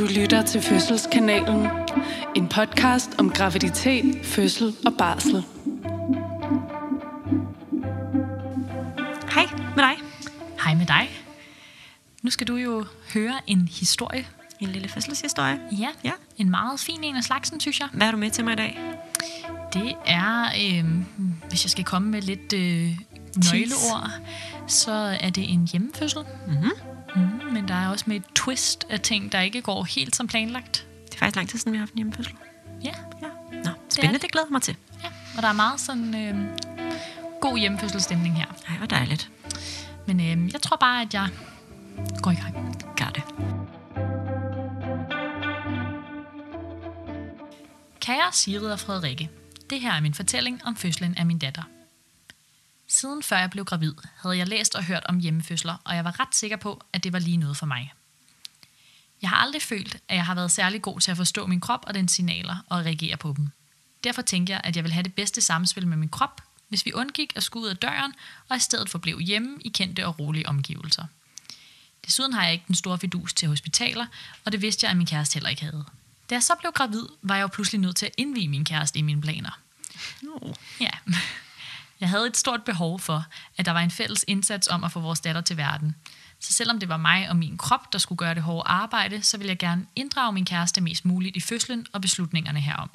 Du lytter til Fødselskanalen. En podcast om graviditet, fødsel og barsel. Hej med dig. Hej med dig. Nu skal du jo høre en historie. En lille fødselshistorie. Ja, Ja. en meget fin en af slagsen, synes jeg. Hvad har du med til mig i dag? Det er, øh, hvis jeg skal komme med lidt øh, nøgleord, så er det en hjemmefødsel. Mhm. Der er også med et twist af ting, der ikke går helt som planlagt. Det er faktisk lang tid siden, vi har haft en hjemmefødsel. Ja, Ja. Nå, spændende, det. det glæder jeg mig til. ja. og der er meget sådan øh, god hjemmefødselsstemning her. Ej, hvor dejligt. Men øh, jeg tror bare, at jeg går i gang. Gør det. Kære Sigrid og Frederikke, det her er min fortælling om fødslen af min datter. Siden før jeg blev gravid, havde jeg læst og hørt om hjemmefødsler, og jeg var ret sikker på, at det var lige noget for mig. Jeg har aldrig følt, at jeg har været særlig god til at forstå min krop og dens signaler og reagere på dem. Derfor tænkte jeg, at jeg ville have det bedste samspil med min krop, hvis vi undgik at skulle ud af døren og i stedet forblev hjemme i kendte og rolige omgivelser. Desuden har jeg ikke den store fidus til hospitaler, og det vidste jeg, at min kæreste heller ikke havde. Da jeg så blev gravid, var jeg jo pludselig nødt til at indvige min kæreste i mine planer. Nå. Ja. Jeg havde et stort behov for, at der var en fælles indsats om at få vores datter til verden. Så selvom det var mig og min krop, der skulle gøre det hårde arbejde, så ville jeg gerne inddrage min kæreste mest muligt i fødslen og beslutningerne herom.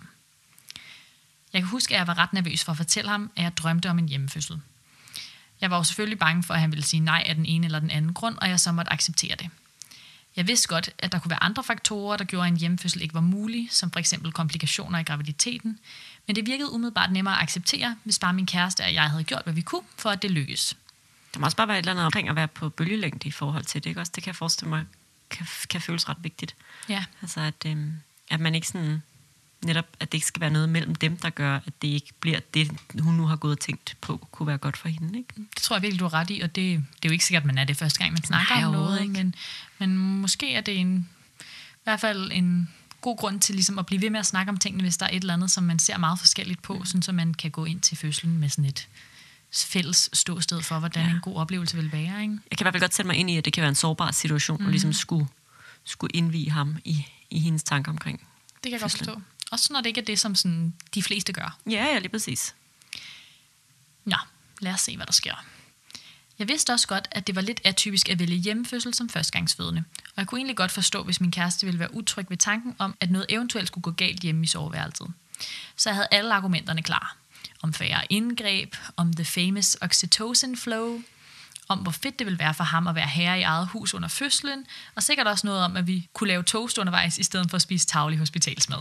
Jeg kan huske, at jeg var ret nervøs for at fortælle ham, at jeg drømte om en hjemmefødsel. Jeg var jo selvfølgelig bange for, at han ville sige nej af den ene eller den anden grund, og jeg så måtte acceptere det. Jeg vidste godt, at der kunne være andre faktorer, der gjorde, at en hjemmefødsel ikke var mulig, som for eksempel komplikationer i graviditeten, men det virkede umiddelbart nemmere at acceptere, hvis bare min kæreste og jeg havde gjort, hvad vi kunne, for at det lykkes. Der må også bare være et eller andet omkring at være på bølgelængde i forhold til det, ikke også? Det kan jeg forestille mig, kan, kan føles ret vigtigt. Ja, Altså, at, øhm, at man ikke sådan... Netop, at det ikke skal være noget mellem dem, der gør, at det ikke bliver det, hun nu har gået og tænkt på, kunne være godt for hende, ikke? det tror jeg virkelig, du har ret i, og det, det er jo ikke sikkert, at man er det første gang, man snakker Nej, om noget, ikke. men, men måske er det en, i hvert fald en god grund til ligesom at blive ved med at snakke om tingene, hvis der er et eller andet, som man ser meget forskelligt på, mm. sådan så man kan gå ind til fødslen med sådan et fælles ståsted for, hvordan Ja. en god oplevelse vil være. Ikke? Jeg kan i hvert fald godt sætte mig ind i, at det kan være en sårbar situation, mm. og ligesom skulle, skulle indvige ham i, i hendes tanker omkring. Det kan jeg godt Fødslen. forstå. Også når det ikke er det, som sådan, de fleste gør. Ja, ja, lige præcis. Nå, lad os se, hvad der sker. Jeg vidste også godt, at det var lidt atypisk at vælge hjemmefødsel som førstegangsfødende, og jeg kunne egentlig godt forstå, hvis min kæreste ville være utryg ved tanken om, at noget eventuelt skulle gå galt hjemme i soveværelset. Så jeg havde alle argumenterne klar. Om færre indgreb, om the famous oxytocin flow, om hvor fedt det ville være for ham at være herre i eget hus under fødslen, og sikkert også noget om, at vi kunne lave toast undervejs, i stedet for at spise tavlig hospitalsmad.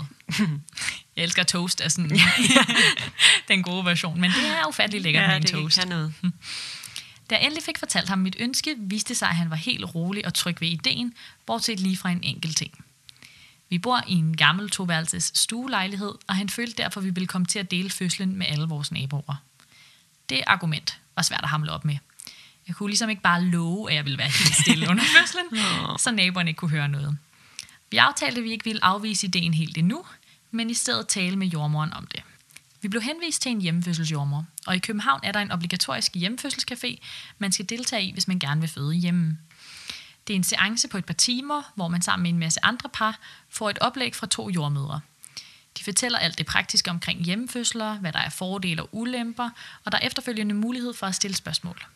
Jeg elsker toast af sådan den gode version, men det er ufattelig lækkert ja, med en det toast. kan noget. Da jeg endelig fik fortalt ham mit ønske, viste sig, at han var helt rolig og tryg ved ideen, bortset lige fra en enkelt ting. Vi bor i en gammel toværelses stuelejlighed, og han følte derfor, at vi ville komme til at dele fødslen med alle vores naboer. Det argument var svært at hamle op med. Jeg kunne ligesom ikke bare love, at jeg ville være helt stille under fødslen, så naboerne ikke kunne høre noget. Vi aftalte, at vi ikke ville afvise ideen helt endnu, men i stedet tale med jordmoren om det. Vi blev henvist til en hjemmefødselsjordmor, og i København er der en obligatorisk hjemmefødselscafé, man skal deltage i, hvis man gerne vil føde hjemme. Det er en seance på et par timer, hvor man sammen med en masse andre par får et oplæg fra to jordmødre. De fortæller alt det praktiske omkring hjemmefødsler, hvad der er fordele og ulemper, og der er efterfølgende mulighed for at stille spørgsmål.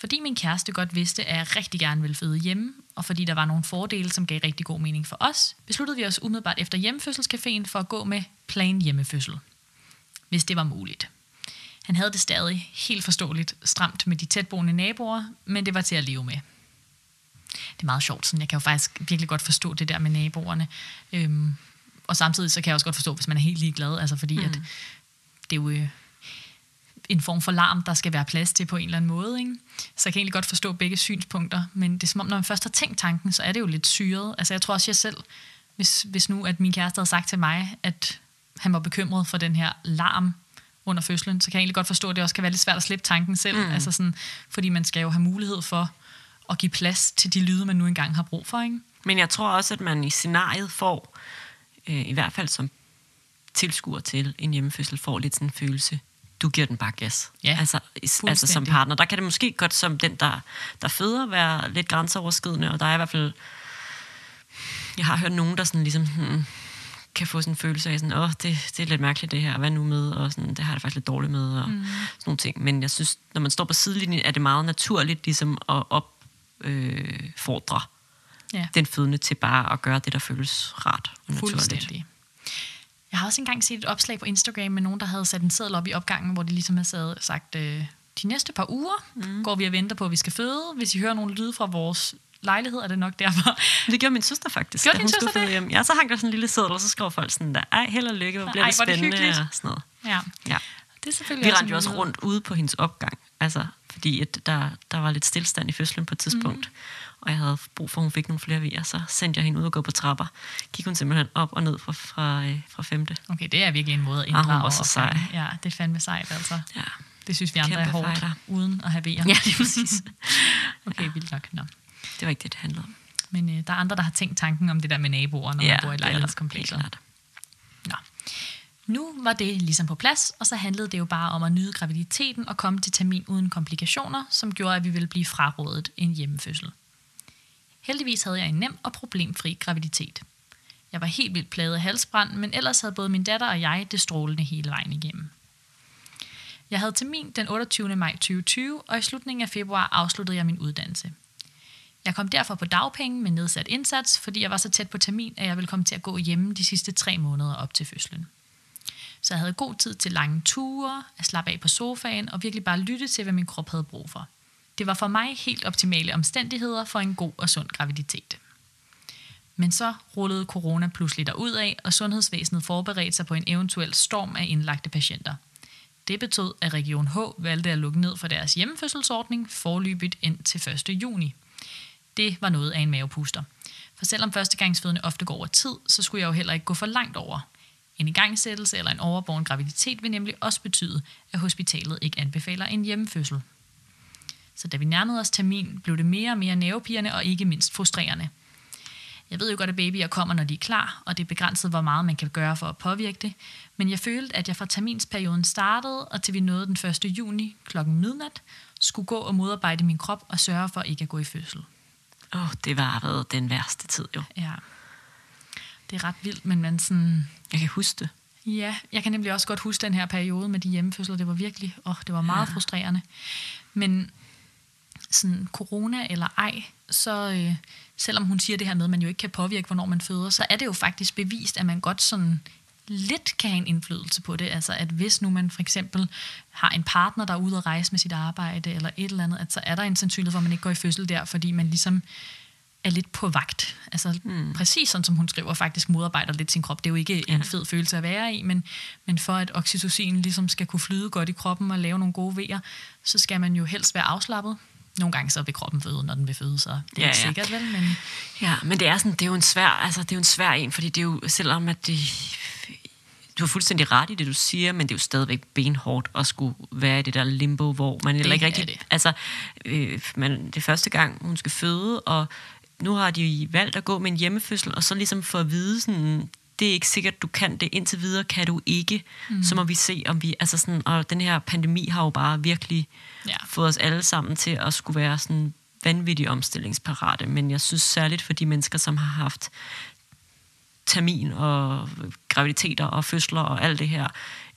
Fordi min kæreste godt vidste, at jeg rigtig gerne ville føde hjemme, og fordi der var nogle fordele, som gav rigtig god mening for os, besluttede vi os umiddelbart efter hjemmefødselscaféen for at gå med plan hjemmefødsel. Hvis det var muligt. Han havde det stadig helt forståeligt stramt med de tætboende naboer, men det var til at leve med. Det er meget sjovt, sådan jeg kan jo faktisk virkelig godt forstå det der med naboerne. Øhm, og samtidig så kan jeg også godt forstå, hvis man er helt ligeglad, altså fordi mm. at det er jo øh, en form for larm, der skal være plads til på en eller anden måde. Ikke? Så jeg kan egentlig godt forstå begge synspunkter, men det er som om, når man først har tænkt tanken, så er det jo lidt syret. Altså jeg tror også jeg selv, hvis, hvis nu at min kæreste havde sagt til mig, at han var bekymret for den her larm under fødslen, så kan jeg egentlig godt forstå, at det også kan være lidt svært at slippe tanken selv. Mm. Altså sådan, fordi man skal jo have mulighed for at give plads til de lyde, man nu engang har brug for. Ikke? Men jeg tror også, at man i scenariet får, øh, i hvert fald som tilskuer til en hjemmefødsel, får lidt sådan en følelse, du giver den bare gas. Ja, altså, altså som partner. Der kan det måske godt som den, der, der føder, være lidt grænseoverskridende, og der er i hvert fald jeg har hørt nogen, der sådan ligesom hmm, kan få sådan en følelse af, sådan, åh, det, det er lidt mærkeligt det her, hvad nu med, og sådan, det har jeg det faktisk lidt dårligt med, og mm. sådan nogle ting. Men jeg synes, når man står på sidelinjen, er det meget naturligt ligesom at opfordre øh, Ja. den fødende til bare at gøre det, der føles rart og naturligt. Fuldstændig. Jeg har også engang set et opslag på Instagram med nogen, der havde sat en seddel op i opgangen, hvor de ligesom havde sagt, øh, de næste par uger mm. går vi og venter på, at vi skal føde. Hvis I hører nogle lyde fra vores lejlighed, er det nok derfor. Det gjorde min søster faktisk. Gjorde din søster det? hjem. Ja, så hang der sådan en lille seddel, og så skrev folk sådan der, ej, held og lykke, hvor bliver Ej, det det spændende, hyggeligt. og sådan noget. Ja, Ja. det er selvfølgelig Vi rendte jo også rundt ude på hendes opgang, altså, fordi at der, der var lidt stillstand i fødslen på et tidspunkt, mm. Og jeg havde brug for, at hun fik nogle flere vejer, så sendte jeg hende ud og gå på trapper. Gik hun simpelthen op og ned fra, fra, øh, fra femte. Okay, det er virkelig en måde at Ah, hun inddrage. så sej. Ja, det er fandme sejt, altså. Ja, Det synes vi andre er Kæmpe hårdt, fighter. uden at have vejer. ja det er præcis. Okay, vildt nok. Nå. Det var ikke det, det handlede om. Men øh, der er andre, der har tænkt tanken om det der med naboer, når ja, man bor i er klart. Nå. Nu var det ligesom på plads, og så handlede det jo bare om at nyde graviditeten og komme til termin uden komplikationer, som gjorde, at vi ville blive frarådet en hjemmefødsel. Heldigvis havde jeg en nem og problemfri graviditet. Jeg var helt vildt plaget af halsbrand, men ellers havde både min datter og jeg det strålende hele vejen igennem. Jeg havde termin den 28. maj 2020, og i slutningen af februar afsluttede jeg min uddannelse. Jeg kom derfor på dagpenge med nedsat indsats, fordi jeg var så tæt på termin, at jeg ville komme til at gå hjemme de sidste tre måneder op til fødslen. Så jeg havde god tid til lange ture, at slappe af på sofaen og virkelig bare lytte til, hvad min krop havde brug for. Det var for mig helt optimale omstændigheder for en god og sund graviditet. Men så rullede corona pludselig derud af, og sundhedsvæsenet forberedte sig på en eventuel storm af indlagte patienter. Det betød, at Region H valgte at lukke ned for deres hjemmefødselsordning forløbigt ind til 1. juni. Det var noget af en mavepuster. For selvom førstegangsfødende ofte går over tid, så skulle jeg jo heller ikke gå for langt over. En igangsættelse eller en overborgen graviditet vil nemlig også betyde, at hospitalet ikke anbefaler en hjemmefødsel. Så da vi nærmede os termin, blev det mere og mere nervepirrende og ikke mindst frustrerende. Jeg ved jo godt, at babyer kommer, når de er klar, og det er begrænset, hvor meget man kan gøre for at påvirke det. Men jeg følte, at jeg fra terminsperioden startede, og til vi nåede den 1. juni klokken midnat, skulle gå og modarbejde min krop og sørge for ikke at gå i fødsel. Åh, oh, det var været den værste tid jo. Ja. Det er ret vildt, men man sådan... Jeg kan huske det. Ja, jeg kan nemlig også godt huske den her periode med de hjemmefødsler. Det var virkelig, åh, det var meget ja. frustrerende. Men sådan corona eller ej, så øh, selvom hun siger det her med, at man jo ikke kan påvirke, hvornår man føder, så er det jo faktisk bevist, at man godt sådan lidt kan have en indflydelse på det. Altså at hvis nu man for eksempel har en partner, der er ude at rejse med sit arbejde, eller et eller andet, at så er der en sandsynlighed for, at man ikke går i fødsel der, fordi man ligesom er lidt på vagt. Altså mm. præcis sådan, som hun skriver, faktisk modarbejder lidt sin krop. Det er jo ikke ja. en fed følelse at være i, men, men for at oxytocin ligesom skal kunne flyde godt i kroppen og lave nogle gode vejer, så skal man jo helst være afslappet. Nogle gange så vil kroppen føde, når den vil føde, så det er Ja, ikke ja. sikkert vel, men Ja, men det er, sådan, det er jo en svær, altså det er jo en svær en, fordi det er jo, selvom at det, du har fuldstændig ret i det, du siger, men det er jo stadigvæk benhårdt at skulle være i det der limbo, hvor man heller ikke rigtig... det. Altså, øh, man, det er første gang, hun skal føde, og nu har de valgt at gå med en hjemmefødsel, og så ligesom få at vide sådan, det er ikke sikkert, du kan det. Indtil videre kan du ikke. Mm. Så må vi se, om vi... Altså sådan, og den her pandemi har jo bare virkelig Ja. fået os alle sammen til at skulle være sådan vanvittigt omstillingsparate. Men jeg synes særligt for de mennesker, som har haft termin og graviditeter og fødsler og alt det her,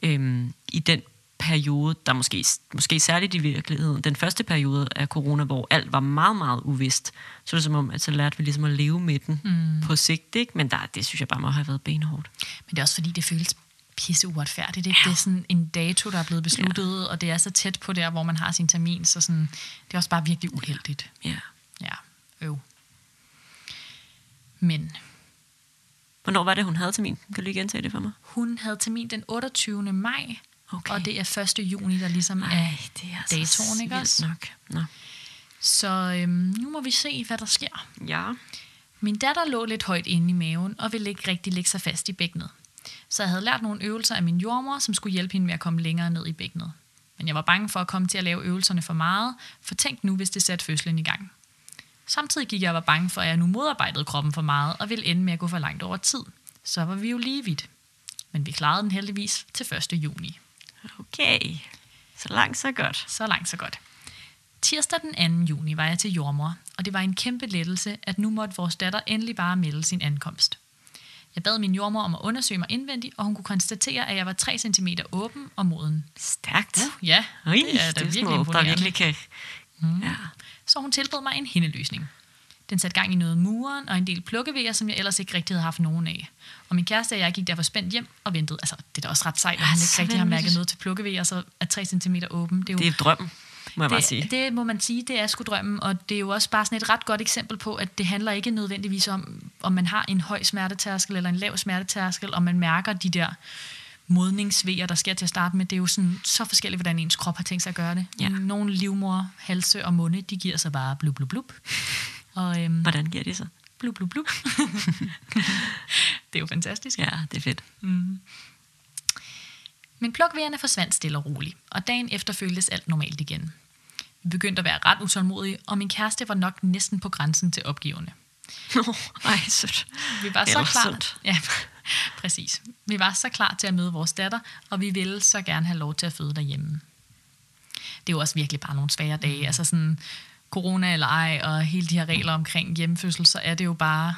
øhm, i den periode, der måske, måske særligt i virkeligheden, den første periode af corona, hvor alt var meget, meget uvist, så er det som om, at så lærte vi ligesom at leve med den mm. på sigt, ikke? Men der, det synes jeg bare må have været benhårdt. Men det er også fordi, det føles pisse uretfærdigt. Ikke? Ja. Det er sådan en dato, der er blevet besluttet, ja. og det er så tæt på der, hvor man har sin termin, så sådan, det er også bare virkelig uheldigt. Ja. Ja, øv. Men Hvornår var det, hun havde termin? Kan du lige gentage det for mig? hun havde termin den 28. maj, Okay. og det er 1. juni, der ligesom er Ej, det er datoen, ikke også? nok. Nå. Så øhm, nu må vi se, hvad der sker. Ja. Min datter lå lidt højt inde i maven, og ville ikke rigtig lægge sig fast i bækkenet. Så jeg havde lært nogle øvelser af min jordmor, som skulle hjælpe hende med at komme længere ned i bækkenet. Men jeg var bange for at komme til at lave øvelserne for meget, for tænk nu, hvis det satte fødslen i gang. Samtidig gik jeg og var bange for, at jeg nu modarbejdede kroppen for meget, og ville ende med at gå for langt over tid. Så var vi jo lige vidt. Men vi klarede den heldigvis til 1. juni. Okay. Så langt, så godt. Så langt, så godt. Tirsdag den 2. juni var jeg til jordmor, og det var en kæmpe lettelse, at nu måtte vores datter endelig bare melde sin ankomst. Jeg bad min jordmor om at undersøge mig indvendigt, og hun kunne konstatere, at jeg var 3 cm åben og moden. Stærkt. Uh, ja, Ui, det er da det virkelig noget, der virkelig kan... Mm. Ja. Så hun tilbød mig en hindeløsning. Den satte gang i noget muren og en del plukkevejer, som jeg ellers ikke rigtig havde haft nogen af. Og min kæreste og jeg gik derfor spændt hjem og ventede. Altså, det er da også ret sejt, at Ja, hun så ikke rigtig har mærket noget til plukkevejer, så er 3 cm åben. Det er jo Det er drømmen, må jeg bare sige. det, det må man sige, det er sgu drømmen, og det er jo også bare sådan et ret godt eksempel på, at det handler ikke nødvendigvis om, om man har en høj smertetærskel eller en lav smertetærskel, og man mærker de der modningsvejer, der sker til at starte med. Det er jo sådan så forskelligt, hvordan ens krop har tænkt sig at gøre det. Ja. Nogle livmor, halse og munde, de giver sig bare blub, blub, blub. Og øhm, Hvordan giver det sig? blub, blub, blub. det er jo fantastisk. Ja, det er fedt. Men plukvejerne forsvandt stille og roligt, og dagen efter føltes alt normalt igen. Vi begyndte at være ret utålmodige, og min kæreste var nok næsten på grænsen til opgivende. Nå, ej, sødt. Vi var så Eller klar. Ja, præcis. Vi var så klar til at møde vores datter, og vi ville så gerne have lov til at føde derhjemme. Det jo også virkelig bare nogle svære dage. Mm. Altså sådan corona eller ej, og hele de her regler omkring hjemmefødsel, så er det jo bare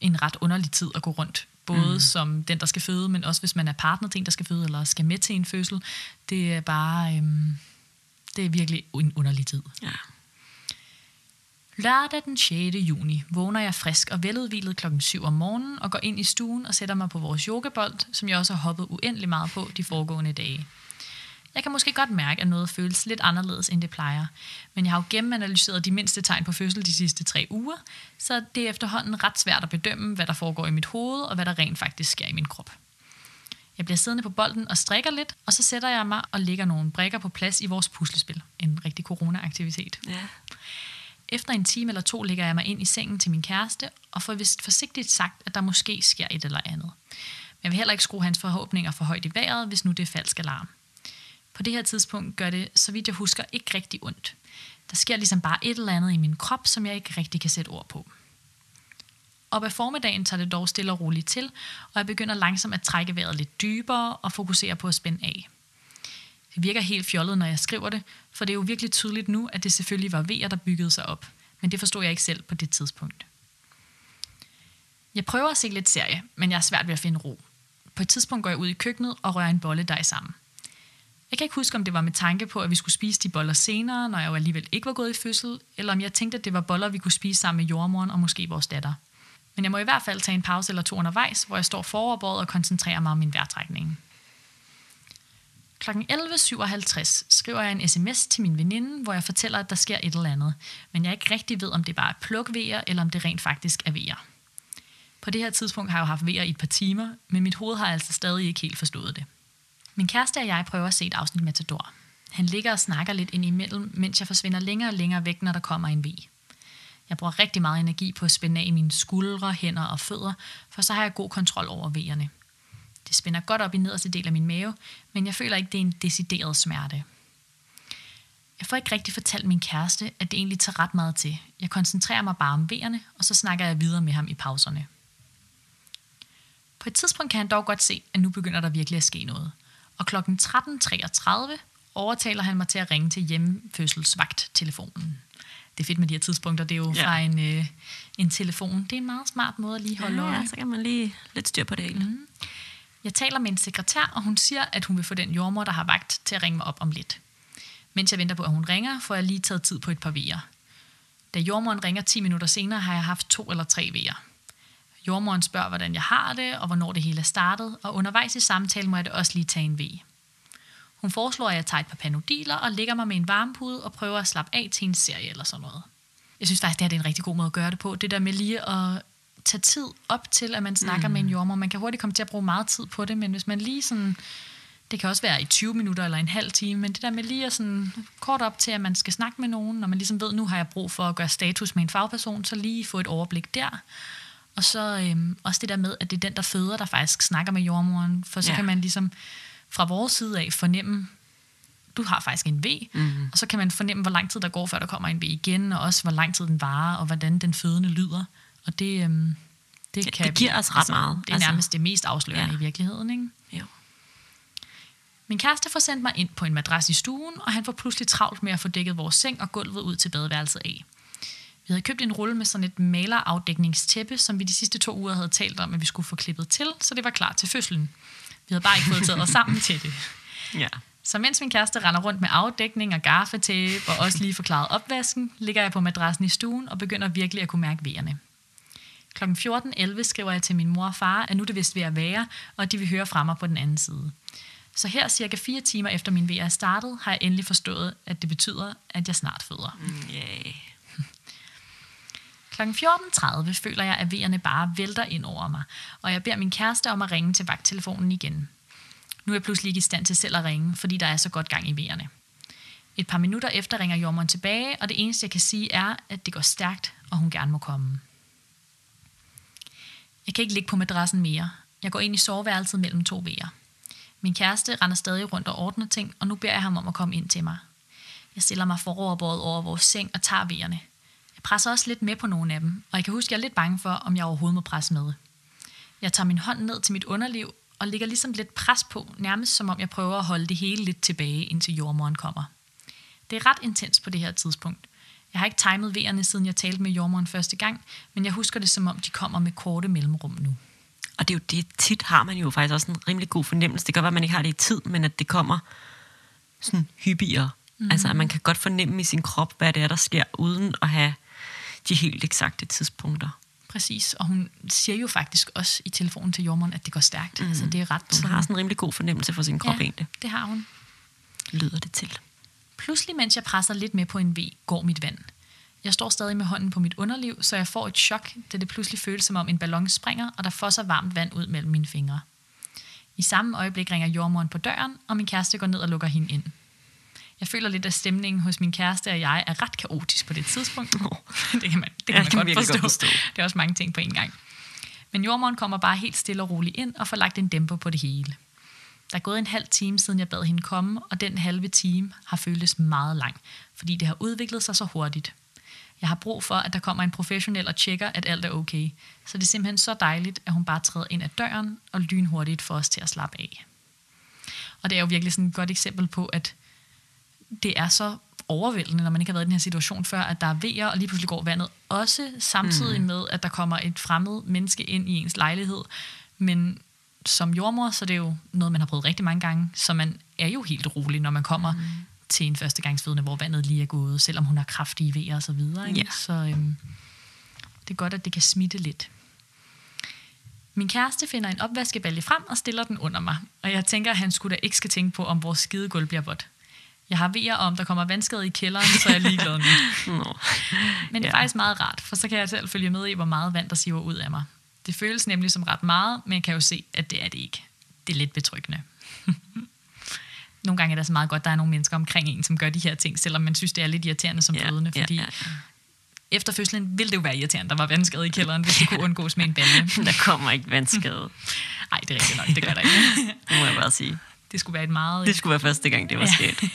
en ret underlig tid at gå rundt. Både mm. som den, der skal føde, men også hvis man er partner til en, der skal føde, eller skal med til en fødsel. Det er bare... Øhm, det er virkelig en underlig tid. Ja. Lørdag den 6. juni vågner jeg frisk og veludvilet klokken 7 om morgenen og går ind i stuen og sætter mig på vores yogabold, som jeg også har hoppet uendelig meget på de foregående dage. Jeg kan måske godt mærke, at noget føles lidt anderledes, end det plejer. Men jeg har jo gennemanalyseret de mindste tegn på fødsel de sidste tre uger, så det er efterhånden ret svært at bedømme, hvad der foregår i mit hoved, og hvad der rent faktisk sker i min krop. Jeg bliver siddende på bolden og strikker lidt, og så sætter jeg mig og lægger nogle brikker på plads i vores puslespil. En rigtig corona-aktivitet. ja. Efter en time eller to ligger jeg mig ind i sengen til min kæreste, og får vist forsigtigt sagt, at der måske sker et eller andet. Men jeg vil heller ikke skrue hans forhåbninger for højt i vejret, hvis nu det er falsk alarm. På det her tidspunkt gør det, så vidt jeg husker, ikke rigtig ondt. Der sker ligesom bare et eller andet i min krop, som jeg ikke rigtig kan sætte ord på. Op ad formiddagen tager det dog stille og roligt til, og jeg begynder langsomt at trække vejret lidt dybere og fokusere på at spænde af. Det virker helt fjollet, når jeg skriver det, for det er jo virkelig tydeligt nu, at det selvfølgelig var vejer, der byggede sig op. Men det forstod jeg ikke selv på det tidspunkt. Jeg prøver at se lidt serie, men jeg er svært ved at finde ro. På et tidspunkt går jeg ud i køkkenet og rører en bolle dej sammen. Jeg kan ikke huske, om det var med tanke på, at vi skulle spise de boller senere, når jeg jo alligevel ikke var gået i fødsel, eller om jeg tænkte, at det var boller, vi kunne spise sammen med jordmoren og måske vores datter. Men jeg må i hvert fald tage en pause eller to undervejs, hvor jeg står foroverbåret og koncentrerer mig om min vejrtrækning. Klokken 11.57 skriver jeg en sms til min veninde, hvor jeg fortæller, at der sker et eller andet, men jeg ikke rigtig ved, om det bare er plukvejer, eller om det rent faktisk er vejer. På det her tidspunkt har jeg jo haft vejer i et par timer, men mit hoved har altså stadig ikke helt forstået det. Min kæreste og jeg prøver at se et afsnit Matador. Han ligger og snakker lidt ind imellem, mens jeg forsvinder længere og længere væk, når der kommer en ve. Jeg bruger rigtig meget energi på at spænde af i mine skuldre, hænder og fødder, for så har jeg god kontrol over vejerne. Det spænder godt op i nederste del af min mave, men jeg føler ikke, det er en decideret smerte. Jeg får ikke rigtig fortalt min kæreste, at det egentlig tager ret meget til. Jeg koncentrerer mig bare om vejerne, og så snakker jeg videre med ham i pauserne. På et tidspunkt kan han dog godt se, at nu begynder der virkelig at ske noget. Og kl. 13.33 overtaler han mig til at ringe til hjemmefødselsvagt-telefonen. Det er fedt med de her tidspunkter, det er jo Ja. fra en, øh, en telefon. Det er en meget smart måde at lige holde øje. ja, så kan man lige lidt styr på det hele. Mm. Jeg taler med en sekretær, og hun siger, at hun vil få den jordmor, der har vagt, til at ringe mig op om lidt. Mens jeg venter på, at hun ringer, får jeg lige taget tid på et par vejer. Da jordmoren ringer 10 minutter senere, har jeg haft to eller tre vejer. Jordmoren spørger, hvordan jeg har det, og hvornår det hele er startet, og undervejs i samtalen må jeg det også lige tage en ve. Hun foreslår, at jeg tager et par panodiler og lægger mig med en varmepude og prøver at slappe af til en serie eller sådan noget. Jeg synes faktisk, det her det er en rigtig god måde at gøre det på. Det der med lige at tage tid op til, at man snakker mm. med en jordmor. Man kan hurtigt komme til at bruge meget tid på det, men hvis man lige sådan... Det kan også være i 20 minutter eller en halv time, men det der med lige at sådan kort op til, at man skal snakke med nogen, når man ligesom ved, nu har jeg brug for at gøre status med en fagperson, så lige få et overblik der. Og så øhm, også det der med, at det er den, der føder, der faktisk snakker med jordmoren, for så Ja. ja. kan man ligesom fra vores side af fornemme, du har faktisk en V, mm. og så kan man fornemme, hvor lang tid der går, før der kommer en V igen, og også hvor lang tid den varer, og hvordan den fødende lyder. Og det, øhm, det, Det- kan det giver os ret meget. Det er Altså- nærmest det mest afslørende Ja. ja. i virkeligheden, ikke? Jo. Min kæreste får sendt mig ind på en madras i stuen, og han får pludselig travlt med at få dækket vores seng og gulvet ud til badeværelset af. Vi havde købt en rulle med sådan et malerafdækningstæppe, som vi de sidste to uger havde talt om, at vi skulle få klippet til, så det var klar til fødslen. Vi havde bare ikke fået taget os sammen til det. Ja. Så mens min kæreste render rundt med afdækning og gaffetape og også lige forklaret opvasken, ligger jeg på madrassen i stuen og begynder virkelig at kunne mærke vejerne. Kl. 14.11 skriver jeg til min mor og far, at nu er det vist ved at være, og at de vil høre fra mig på den anden side. Så her cirka fire timer efter min VR er startet, har jeg endelig forstået, at det betyder, at jeg snart føder. Yeah. Kl. 14.30 føler jeg, at vejerne bare vælter ind over mig, og jeg beder min kæreste om at ringe til vagttelefonen igen. Nu er jeg pludselig ikke i stand til selv at ringe, fordi der er så godt gang i vejerne. Et par minutter efter ringer jordmoren tilbage, og det eneste, jeg kan sige, er, at det går stærkt, og hun gerne må komme. Jeg kan ikke ligge på madrassen mere. Jeg går ind i soveværelset mellem to vejer. Min kæreste render stadig rundt og ordner ting, og nu beder jeg ham om at komme ind til mig. Jeg stiller mig foroverbåret over vores seng og tager vejerne. Jeg presser også lidt med på nogle af dem, og jeg kan huske, at jeg er lidt bange for, om jeg overhovedet må presse med. Jeg tager min hånd ned til mit underliv og lægger ligesom lidt pres på, nærmest som om jeg prøver at holde det hele lidt tilbage, indtil jordmoren kommer. Det er ret intens på det her tidspunkt. Jeg har ikke timet vejerne, siden jeg talte med jordmoren første gang, men jeg husker det, som om de kommer med korte mellemrum nu. Og det er jo det, tit har man jo faktisk også en rimelig god fornemmelse. Det kan godt være, at man ikke har det i tid, men at det kommer sådan hyppigere. Mm. Altså, at man kan godt fornemme i sin krop, hvad det er, der sker, uden at have de helt eksakte tidspunkter. Præcis, og hun siger jo faktisk også i telefonen til jordmoren, at det går stærkt. Mm. Så det er ret... Hun har sådan en rimelig god fornemmelse for sin krop ja, egentlig. det har hun. Lyder det til. Pludselig, mens jeg presser lidt med på en V, går mit vand. Jeg står stadig med hånden på mit underliv, så jeg får et chok, da det pludselig føles som om en ballon springer, og der fosser varmt vand ud mellem mine fingre. I samme øjeblik ringer jordmoren på døren, og min kæreste går ned og lukker hende ind. Jeg føler lidt, at stemningen hos min kæreste og jeg er ret kaotisk på det tidspunkt. det kan man, det kan Ja, man det kan godt, man forstå. virkelig godt forstå. Det er også mange ting på en gang. Men jordmoren kommer bare helt stille og roligt ind og får lagt en dæmper på det hele. Der er gået en halv time, siden jeg bad hende komme, og den halve time har føltes meget lang, fordi det har udviklet sig så hurtigt. Jeg har brug for, at der kommer en professionel og tjekker, at alt er okay. Så det er simpelthen så dejligt, at hun bare træder ind ad døren og lynhurtigt får os til at slappe af. Og det er jo virkelig sådan et godt eksempel på, at det er så overvældende, når man ikke har været i den her situation før, at der er vejer, og lige pludselig går vandet. Også samtidig med, at der kommer et fremmed menneske ind i ens lejlighed. Men som jordmor, så er det jo noget, man har prøvet rigtig mange gange, så man er jo helt rolig, når man kommer mm. til en førstegangsfødende, hvor vandet lige er gået, selvom hun har kraftige vejer og så videre. Ikke? Ja. Så øhm, det er godt, at det kan smitte lidt. Min kæreste finder en opvaskebalje frem og stiller den under mig, og jeg tænker, at han skulle da ikke skal tænke på, om vores skidegulv bliver vådt. Jeg har vejer om, der kommer vandskade i kælderen, så er jeg ligeglad nu. Men det er Ja. faktisk meget rart, for så kan jeg selv følge med i, hvor meget vand, der siver ud af mig. Det føles nemlig som ret meget, men jeg kan jo se, at det er det ikke. Det er lidt betryggende. nogle gange er det så meget godt, at der er nogle mennesker omkring en, som gør de her ting, selvom man synes, det er lidt irriterende som fødende, ja, fordi ja, efter fødslen ville det jo være irriterende, der var vandskade i kælderen, hvis det kunne undgås med en balje. Der kommer ikke vandskade. Nej, det er rigtigt nok, det gør der ikke. Det må jeg bare sige. Det skulle være et meget... Det skulle være første gang, det var sket.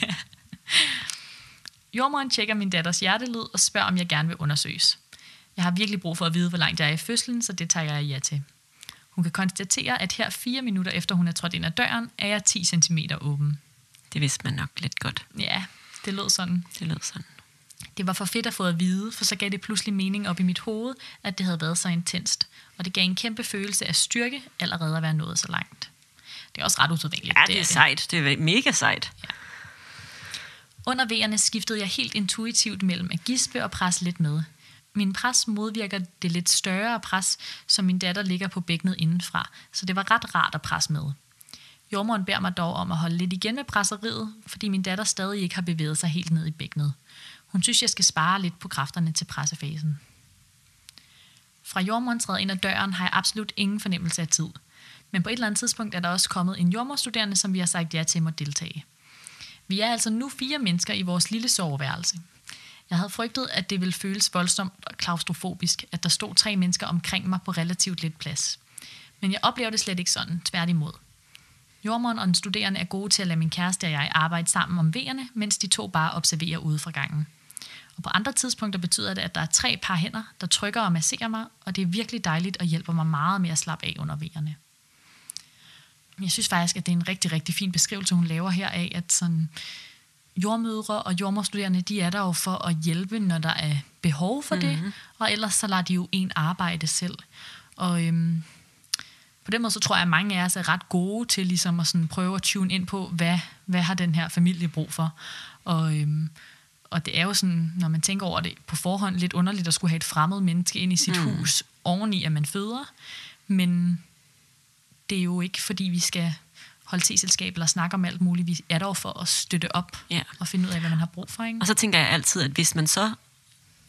Jordmoren tjekker min datters hjertelyd og spørger, om jeg gerne vil undersøges. Jeg har virkelig brug for at vide, hvor langt jeg er i fødslen, så det tager jeg ja til. Hun kan konstatere, at her fire minutter efter hun er trådt ind ad døren, er jeg 10 cm åben. Det vidste man nok lidt godt. Ja, det lød sådan. Det lød sådan. Det var for fedt at få at vide, for så gav det pludselig mening op i mit hoved, at det havde været så intenst. Og det gav en kæmpe følelse af styrke, allerede at være nået så langt. Det er også ret usædvanligt. Ja, det er sejt. Det er mega sejt. Under vejerne skiftede jeg helt intuitivt mellem at gispe og presse lidt med. Min pres modvirker det lidt større pres, som min datter ligger på bækkenet indenfra, så det var ret rart at presse med. Jordmoren beder mig dog om at holde lidt igen med presseriet, fordi min datter stadig ikke har bevæget sig helt ned i bækkenet. Hun synes, jeg skal spare lidt på kræfterne til pressefasen. Fra jordmoren træder ind ad døren har jeg absolut ingen fornemmelse af tid. Men på et eller andet tidspunkt er der også kommet en jordmorstuderende, som vi har sagt ja til må deltage. Vi er altså nu fire mennesker i vores lille soveværelse. Jeg havde frygtet, at det ville føles voldsomt og klaustrofobisk, at der stod tre mennesker omkring mig på relativt lidt plads. Men jeg oplever det slet ikke sådan, tværtimod. Jordmoren og den studerende er gode til at lade min kæreste og jeg arbejde sammen om vejerne, mens de to bare observerer ude fra gangen. Og på andre tidspunkter betyder det, at der er tre par hænder, der trykker og masserer mig, og det er virkelig dejligt og hjælper mig meget med at slappe af under vejerne jeg synes faktisk, at det er en rigtig, rigtig fin beskrivelse, hun laver her af, at sådan, jordmødre og jordmorstuderende, de er der jo for at hjælpe, når der er behov for det, mm-hmm. og ellers så lader de jo en arbejde selv. Og øhm, på den måde, så tror jeg, at mange af os er ret gode til ligesom at sådan prøve at tune ind på, hvad, hvad har den her familie brug for. Og, øhm, og det er jo sådan, når man tænker over det på forhånd, lidt underligt at skulle have et fremmed menneske ind i sit mm. hus, oveni at man føder. Men det er jo ikke, fordi vi skal holde t-selskab eller snakke om alt muligt. Vi er der for at støtte op ja. og finde ud af, hvad man har brug for. Ikke? Og så tænker jeg altid, at hvis man så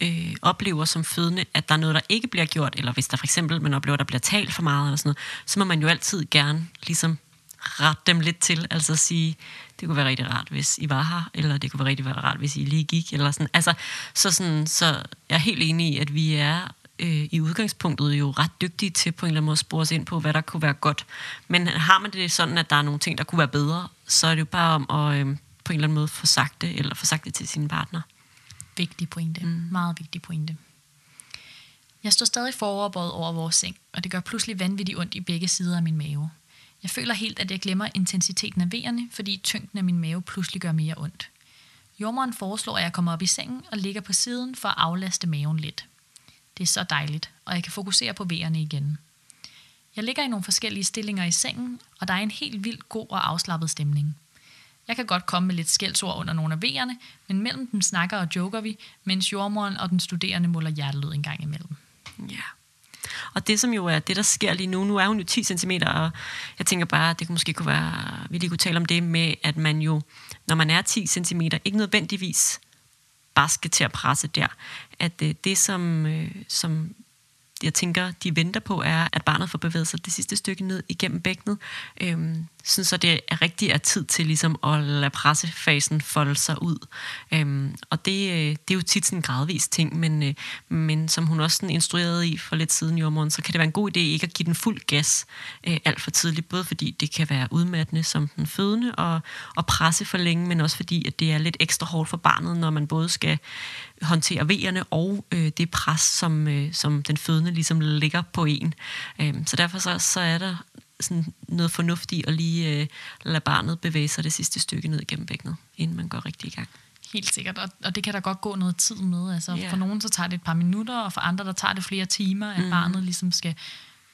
øh, oplever som fødende, at der er noget, der ikke bliver gjort, eller hvis der for eksempel man oplever, at der bliver talt for meget, eller sådan noget, så må man jo altid gerne ligesom rette dem lidt til, altså sige, det kunne være rigtig rart, hvis I var her, eller det kunne være rigtig rart, hvis I lige gik, eller sådan. Altså, så, sådan, så jeg er helt enig i, at vi er øh, i udgangspunktet jo ret dygtige til på en eller anden måde at spore os ind på, hvad der kunne være godt. Men har man det sådan, at der er nogle ting, der kunne være bedre, så er det jo bare om at øh, på en eller anden måde få sagt det, eller få sagt det til sine partner. Vigtig pointe. Mm. Meget vigtig pointe. Jeg står stadig foroverbøjet over vores seng, og det gør pludselig vanvittigt ondt i begge sider af min mave. Jeg føler helt, at jeg glemmer intensiteten af vejerne, fordi tyngden af min mave pludselig gør mere ondt. Jordmoren foreslår, at jeg kommer op i sengen og ligger på siden for at aflaste maven lidt. Det er så dejligt, og jeg kan fokusere på vejerne igen. Jeg ligger i nogle forskellige stillinger i sengen, og der er en helt vildt god og afslappet stemning. Jeg kan godt komme med lidt skældsord under nogle af vejerne, men mellem dem snakker og joker vi, mens jordmoren og den studerende måler hjertelød en gang imellem. Ja. Og det som jo er det, der sker lige nu, nu er hun jo 10 cm, og jeg tænker bare, at det måske kunne være, vi lige kunne tale om det med, at man jo, når man er 10 cm, ikke nødvendigvis bare skal til at presse der. At øh, det, som, øh, som jeg tænker, de venter på, er, at barnet får bevæget sig det sidste stykke ned igennem bækkenet. Øhm, sådan så det er rigtig er tid til ligesom at lade pressefasen folde sig ud. Øhm, og det, øh, det er jo tit sådan en gradvis ting, men, øh, men som hun også sådan instruerede i for lidt siden, i området, så kan det være en god idé ikke at give den fuld gas øh, alt for tidligt, både fordi det kan være udmattende som den fødende og, og presse for længe, men også fordi at det er lidt ekstra hårdt for barnet, når man både skal håndtere vejerne og øh, det pres, som, øh, som den fødende ligesom ligger på en. Øh, så derfor så, så er der sådan noget fornuftigt at lige øh, lade barnet bevæge sig det sidste stykke ned igennem bækkenet, inden man går rigtig i gang. Helt sikkert, og, og det kan der godt gå noget tid med. Altså, yeah. For nogen så tager det et par minutter, og for andre der tager det flere timer, at mm. barnet ligesom skal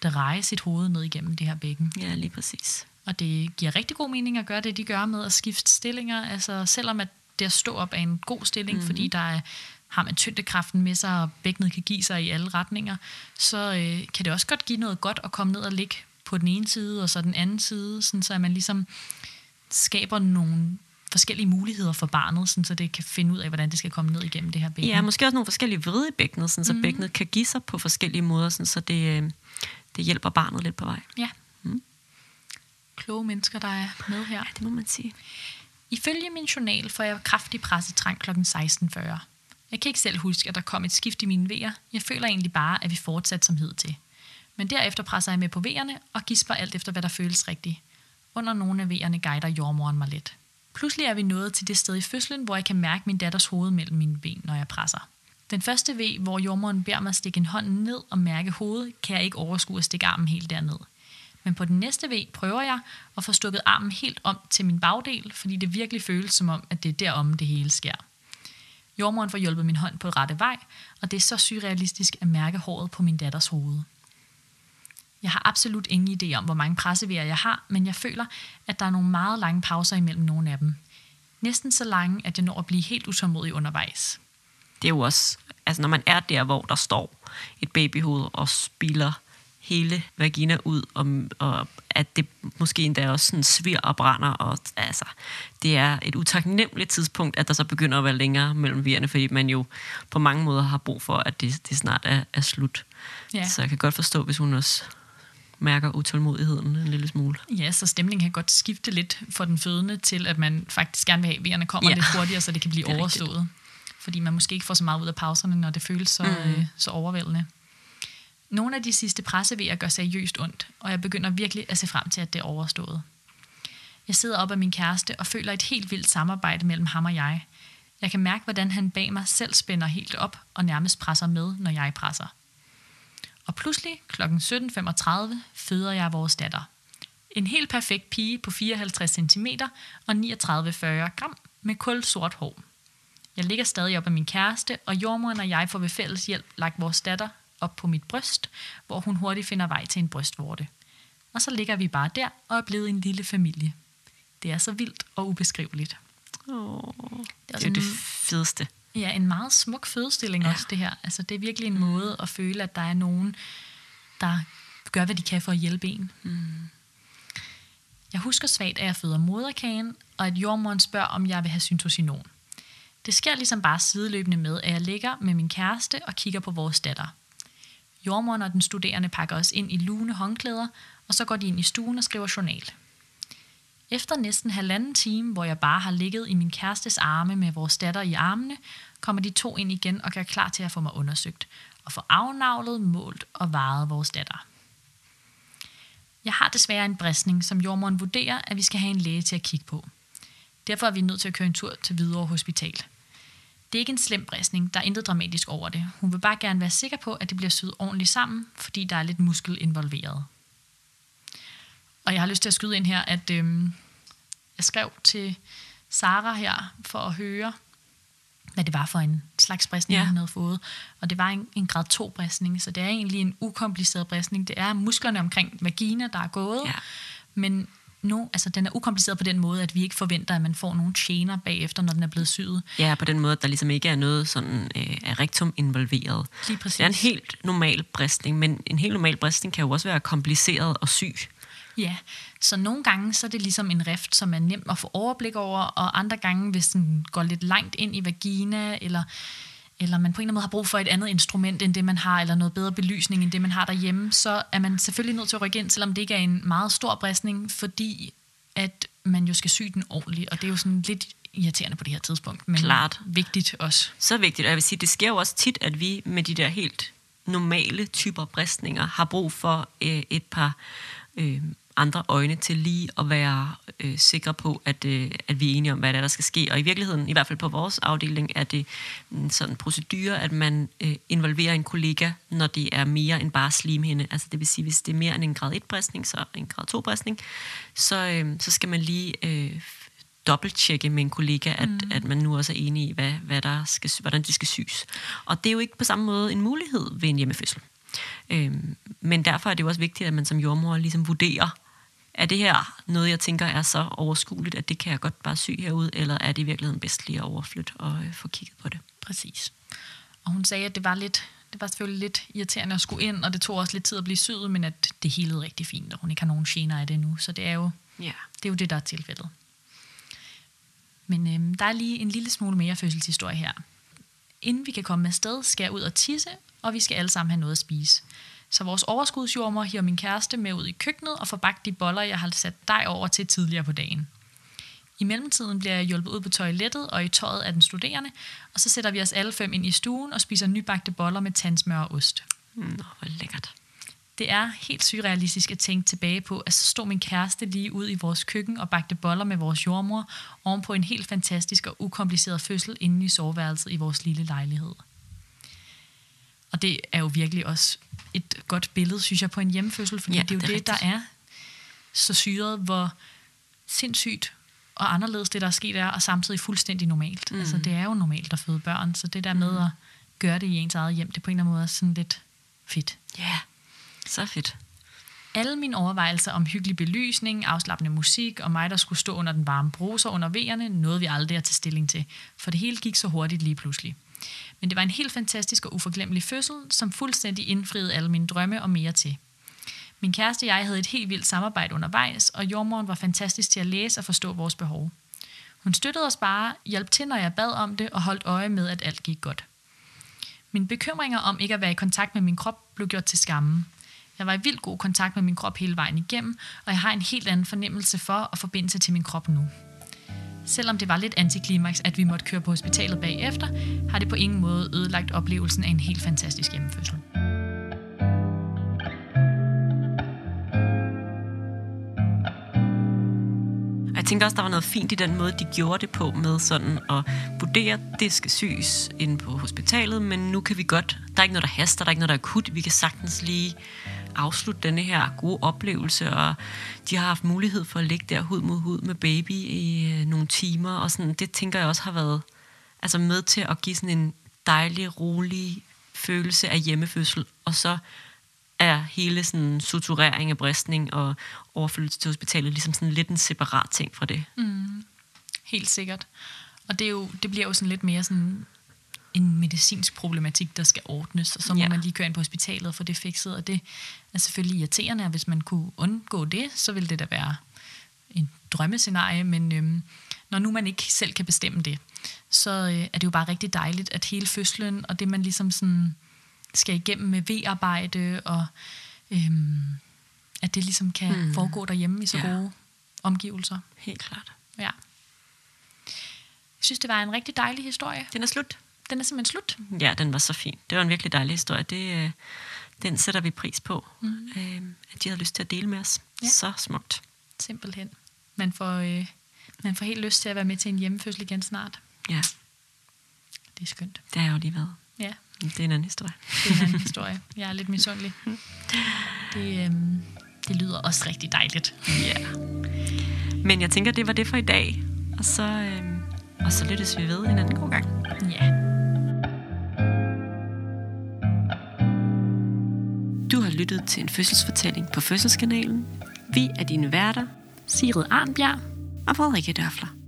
dreje sit hoved ned igennem det her bækken. Ja, lige præcis. Og det giver rigtig god mening at gøre det, de gør med at skifte stillinger. Altså selvom at det at stå op er en god stilling, mm. fordi der er har man tyngdekraften med sig, og bækkenet kan give sig i alle retninger, så øh, kan det også godt give noget godt at komme ned og ligge på den ene side, og så den anden side, sådan så man ligesom skaber nogle forskellige muligheder for barnet, sådan så det kan finde ud af, hvordan det skal komme ned igennem det her bækken. Ja, måske også nogle forskellige vrede i bækkenet, sådan så mm. bækkenet kan give sig på forskellige måder, sådan så det, øh, det hjælper barnet lidt på vej. Ja. Mm. Kloge mennesker, der er med her. Ja, det må man sige. Ifølge min journal får jeg kraftig pressetrang kl. 16.40. Jeg kan ikke selv huske, at der kom et skift i mine vejer. Jeg føler egentlig bare, at vi fortsat som hed til. Men derefter presser jeg med på V'erne og gisper alt efter, hvad der føles rigtigt. Under nogle af V'erne guider jordmoren mig lidt. Pludselig er vi nået til det sted i fødslen, hvor jeg kan mærke min datters hoved mellem mine ben, når jeg presser. Den første V, hvor jordmoren beder mig stikke en hånd ned og mærke hovedet, kan jeg ikke overskue at stikke armen helt derned. Men på den næste V prøver jeg at få stukket armen helt om til min bagdel, fordi det virkelig føles som om, at det er derom det hele sker. Jordmoren får hjulpet min hånd på rette vej, og det er så surrealistisk at mærke håret på min datters hoved. Jeg har absolut ingen idé om, hvor mange pressevejer jeg har, men jeg føler, at der er nogle meget lange pauser imellem nogle af dem. Næsten så lange, at jeg når at blive helt utålmodig undervejs. Det er jo også, altså når man er der, hvor der står et babyhoved og spiller hele vagina ud, og, og at det måske endda også sådan svir og brænder, og altså, det er et utaknemmeligt tidspunkt, at der så begynder at være længere mellem vejerne, fordi man jo på mange måder har brug for, at det, det snart er, er slut. Ja. Så jeg kan godt forstå, hvis hun også mærker utålmodigheden en lille smule. Ja, så stemningen kan godt skifte lidt for den fødende til, at man faktisk gerne vil have, at vejerne kommer ja. lidt hurtigere, så det kan blive det overstået. Rigtigt. Fordi man måske ikke får så meget ud af pauserne, når det føles så, mm. øh, så overvældende. Nogle af de sidste pressevejer gør seriøst ondt, og jeg begynder virkelig at se frem til, at det er overstået. Jeg sidder op af min kæreste og føler et helt vildt samarbejde mellem ham og jeg. Jeg kan mærke, hvordan han bag mig selv spænder helt op og nærmest presser med, når jeg presser. Og pludselig kl. 17.35 føder jeg vores datter. En helt perfekt pige på 54 cm og 39-40 gram med kul sort hår. Jeg ligger stadig op af min kæreste, og jordmoren og jeg får ved fælles hjælp lagt vores datter op på mit bryst, hvor hun hurtigt finder vej til en brystvorte. Og så ligger vi bare der og er blevet en lille familie. Det er så vildt og ubeskriveligt. Oh, Det det er er jo det fedeste. Ja, en meget smuk fødestilling Ja. også, det her. Altså, det er virkelig en mm. måde at føle, at der er nogen, der gør, hvad de kan for at hjælpe en. Mm. Jeg husker svagt, at jeg føder moderkagen, og at jordmoren spørger, om jeg vil have syntocinon. Det sker ligesom bare sideløbende med, at jeg ligger med min kæreste og kigger på vores datter. Jordmoren og den studerende pakker os ind i lune håndklæder, og så går de ind i stuen og skriver journal. Efter næsten halvanden time, hvor jeg bare har ligget i min kærestes arme med vores datter i armene, kommer de to ind igen og gør klar til at få mig undersøgt og få afnavlet, målt og varet vores datter. Jeg har desværre en bristning, som jordmoren vurderer, at vi skal have en læge til at kigge på. Derfor er vi nødt til at køre en tur til Hvidovre Hospital. Det er ikke en slem bristning, der er intet dramatisk over det. Hun vil bare gerne være sikker på, at det bliver syet ordentligt sammen, fordi der er lidt muskel involveret. Og jeg har lyst til at skyde ind her, at øhm, jeg skrev til Sara her for at høre, hvad det var for en slags bristning, Ja. hun havde fået. Og det var en, en grad 2 bristning, så det er egentlig en ukompliceret bristning. Det er musklerne omkring vagina, der er gået, Ja. men nu, altså, den er ukompliceret på den måde, at vi ikke forventer, at man får nogle gener bagefter, når den er blevet syet. Ja, på den måde, at der ligesom ikke er noget sådan øh, af rektum involveret. Lige præcis. Det er en helt normal bristning, men en helt normal bristning kan jo også være kompliceret og syg. Ja, så nogle gange så er det ligesom en rift, som er nem at få overblik over, og andre gange, hvis den går lidt langt ind i vagina, eller, eller man på en eller anden måde har brug for et andet instrument, end det man har, eller noget bedre belysning, end det man har derhjemme, så er man selvfølgelig nødt til at rykke ind, selvom det ikke er en meget stor bristning, fordi at man jo skal sy den ordentligt, og det er jo sådan lidt irriterende på det her tidspunkt, men Klart. vigtigt også. Så vigtigt, og jeg vil sige, det sker jo også tit, at vi med de der helt normale typer bristninger har brug for øh, et par øh, andre øjne til lige at være øh, sikre på, at, øh, at vi er enige om, hvad der, er, der skal ske. Og i virkeligheden, i hvert fald på vores afdeling, er det en sådan procedure, at man øh, involverer en kollega, når det er mere end bare slimhinde. Altså det vil sige, hvis det er mere end en grad 1-bristning, så en grad 2-bristning, så, øh, så skal man lige øh, dobbelttjekke med en kollega, at, mm. at man nu også er enig i, hvad, hvad der skal, hvordan de skal syes. Og det er jo ikke på samme måde en mulighed ved en hjemmefødsel. Øhm, men derfor er det jo også vigtigt, at man som jordmor ligesom vurderer, er det her noget, jeg tænker er så overskueligt, at det kan jeg godt bare sy herude, eller er det i virkeligheden bedst lige at overflytte og øh, få kigget på det? Præcis. Og hun sagde, at det var lidt, det var selvfølgelig lidt irriterende at skulle ind, og det tog også lidt tid at blive syet, men at det helede rigtig fint, og hun ikke har nogen gener af det nu. Så det er jo Ja. det, er jo det der er tilfældet. Men øhm, der er lige en lille smule mere fødselshistorie her. Inden vi kan komme afsted, skal jeg ud og tisse, og vi skal alle sammen have noget at spise. Så vores overskudsjordmor hiver min kæreste med ud i køkkenet og får bagt de boller, jeg har sat dej over til tidligere på dagen. I mellemtiden bliver jeg hjulpet ud på toilettet og i tøjet af den studerende, og så sætter vi os alle fem ind i stuen og spiser nybagte boller med tandsmør og ost. Nå, hvor lækkert. Det er helt surrealistisk at tænke tilbage på, at så stod min kæreste lige ude i vores køkken og bagte boller med vores jordmor ovenpå en helt fantastisk og ukompliceret fødsel inde i soveværelset i vores lille lejlighed. Og det er jo virkelig også et godt billede, synes jeg, på en hjemmefødsel, fordi Ja, det er jo det er det, der er så syret, hvor sindssygt og anderledes det, der er sket er, og samtidig fuldstændig normalt. Mm. Altså, det er jo normalt at føde børn, så det der med at gøre det i ens eget hjem, det er på en eller anden måde sådan lidt fedt. Ja, yeah. så fedt. Alle mine overvejelser om hyggelig belysning, afslappende musik og mig, der skulle stå under den varme bruser under vejerne, nåede vi aldrig at tage stilling til, for det hele gik så hurtigt lige pludselig. Men det var en helt fantastisk og uforglemmelig fødsel, som fuldstændig indfriede alle mine drømme og mere til. Min kæreste og jeg havde et helt vildt samarbejde undervejs, og jordmoren var fantastisk til at læse og forstå vores behov. Hun støttede os bare, hjalp til, når jeg bad om det, og holdt øje med, at alt gik godt. Mine bekymringer om ikke at være i kontakt med min krop blev gjort til skamme. Jeg var i vildt god kontakt med min krop hele vejen igennem, og jeg har en helt anden fornemmelse for og forbindelse til min krop nu. Selvom det var lidt antiklimaks, at vi måtte køre på hospitalet bagefter, har det på ingen måde ødelagt oplevelsen af en helt fantastisk hjemmefødsel. Jeg tænker også, der var noget fint i den måde, de gjorde det på, med sådan at vurdere, at det skal syes inde på hospitalet, men nu kan vi godt, der er ikke noget, der haster, der er ikke noget, der er akut, vi kan sagtens lige afslutte denne her gode oplevelse, og de har haft mulighed for at ligge der hud mod hud med baby i øh, nogle timer, og sådan, det tænker jeg også har været altså med til at give sådan en dejlig, rolig følelse af hjemmefødsel, og så er hele sådan suturering af bristning og overflyttelse til hospitalet ligesom sådan lidt en separat ting fra det. Mm. Helt sikkert. Og det, er jo, det bliver jo sådan lidt mere sådan en medicinsk problematik, der skal ordnes, og så må Ja. man lige køre ind på hospitalet og få det fikset, og det er selvfølgelig irriterende, og hvis man kunne undgå det, så ville det da være en drømmescenarie, men øhm, når nu man ikke selv kan bestemme det, så øh, er det jo bare rigtig dejligt, at hele fødslen, og det man ligesom sådan skal igennem med V-arbejde, og øhm, at det ligesom kan mm. foregå derhjemme i så Ja. gode omgivelser. Helt klart. Ja. Jeg synes, det var en rigtig dejlig historie. Den er slut. Den er simpelthen slut. Ja, den var så fin. Det var en virkelig dejlig historie. Det, øh, den sætter vi pris på, Mhm. øh, at de havde lyst til at dele med os. Ja. Så smukt. Simpelthen. Man får, øh, man får helt lyst til at være med til en hjemmefødsel igen snart. Ja, Det er skønt. det har jeg jo lige været. Ja, Det er en anden historie. det er en anden historie. Jeg er lidt misundelig. Det, øhm, det lyder også rigtig dejligt. Ja. Men jeg tænker, det var det for i dag. Og så, øh, og så lyttes vi ved en anden god gang. Lyttet til en fødselsfortælling på Fødselskanalen. Vi er dine værter, Sigrid Arnbjerg. og Frederikke Dørfler.